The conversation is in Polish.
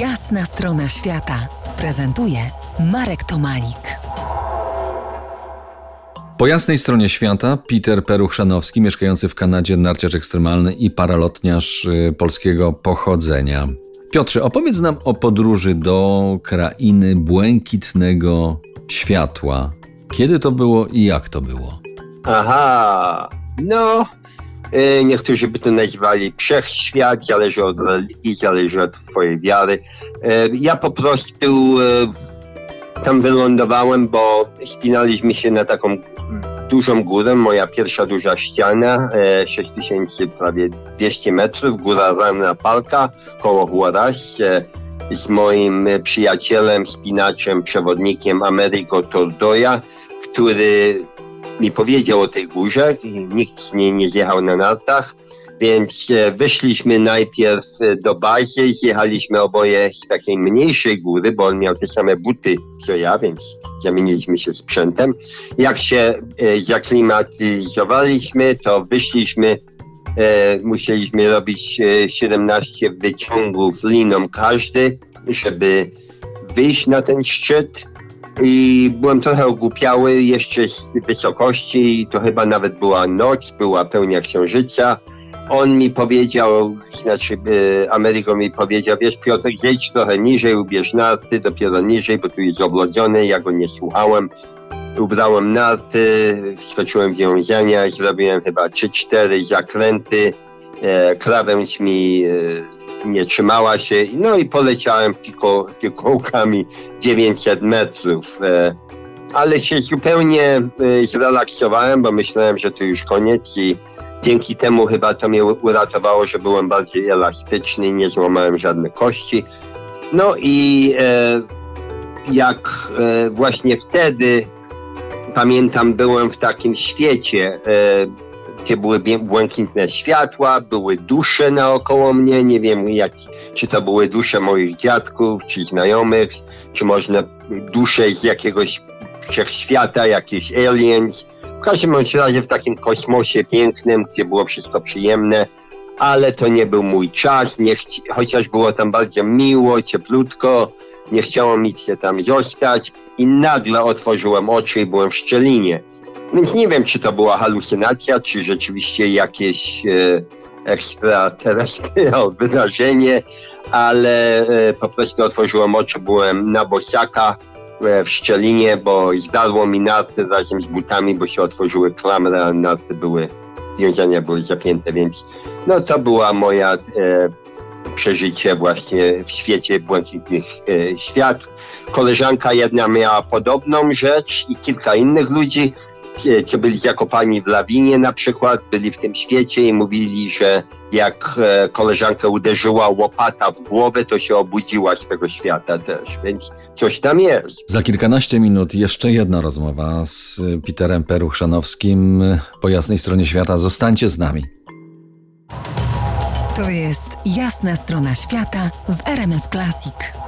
Jasna strona świata prezentuje Marek Tomalik. Po jasnej stronie świata Peter Peruch-Szanowski, mieszkający w Kanadzie, narciarz ekstremalny i paralotniarz y, polskiego pochodzenia. Piotrze, opowiedz nam o podróży do krainy błękitnego światła. Kiedy to było i jak to było? Aha, no, niektórzy by to nazywali wszechświat, zależy od religii, zależy od twojej wiary. E, Ja po prostu e, tam wylądowałem, bo spinaliśmy się na taką dużą górę, moja pierwsza duża ściana, e, 6000 prawie 200 metrów, góra Rana Palka, koło Huaraz, e, z moim e, przyjacielem, spinaczem, przewodnikiem Americo Tordoya, który mi powiedział o tej górze, nikt z niej nie zjechał na nartach, więc e, wyszliśmy najpierw e, do bazy, zjechaliśmy oboje z takiej mniejszej góry, bo on miał te same buty co ja, więc zamieniliśmy się sprzętem. Jak się e, zaklimatyzowaliśmy, to wyszliśmy, musieliśmy robić e, 17 wyciągów liną każdy, żeby wyjść na ten szczyt i byłem trochę ogłupiały jeszcze z wysokości to chyba nawet była noc, była pełnia księżyca. On mi powiedział, znaczy e, Ameryko mi powiedział, wiesz Piotr, zejdź trochę niżej, ubierz narty, dopiero niżej, bo tu jest oblodzony, ja go nie słuchałem. Ubrałem narty, wskoczyłem w wiązania, zrobiłem chyba 3-4 zakręty, krawędź mi e, nie trzymała się, no i poleciałem fiko, fikołkami 900 metrów. E, ale się zupełnie e, zrelaksowałem, bo myślałem, że to już koniec i dzięki temu chyba to mnie uratowało, że byłem bardziej elastyczny, nie złamałem żadnych kości. No i e, jak e, właśnie wtedy pamiętam, byłem w takim świecie, e, gdzie były błękitne światła, były dusze naokoło mnie, nie wiem jak, czy to były dusze moich dziadków, czy znajomych, czy można dusze z jakiegoś wszechświata, jakieś aliens. W każdym razie w takim kosmosie pięknym, gdzie było wszystko przyjemne, ale to nie był mój czas, nie chci- chociaż było tam bardzo miło, cieplutko, nie chciało mi się tam zostać i nagle otworzyłem oczy i byłem w szczelinie. Więc nie wiem, czy to była halucynacja, czy rzeczywiście jakieś e, ekstraterrestrial wydarzenie, ale e, po prostu otworzyłem oczy, byłem na bosiaka e, w szczelinie, bo zdarło mi narty razem z butami, bo się otworzyły klamry, a narty były, wiązania były zapięte, więc no to była moja e, przeżycie właśnie w świecie błękitnych e, świat. Koleżanka jedna miała podobną rzecz i kilka innych ludzi, co byli zakopani w lawinie na przykład, byli w tym świecie i mówili, że jak e, koleżankę uderzyła łopata w głowę, to się obudziła z tego świata też, więc coś tam jest. Za kilkanaście minut jeszcze jedna rozmowa z Peterem Peruch-Szanowskim po jasnej stronie świata. Zostańcie z nami. To jest Jasna strona świata w RMS Classic.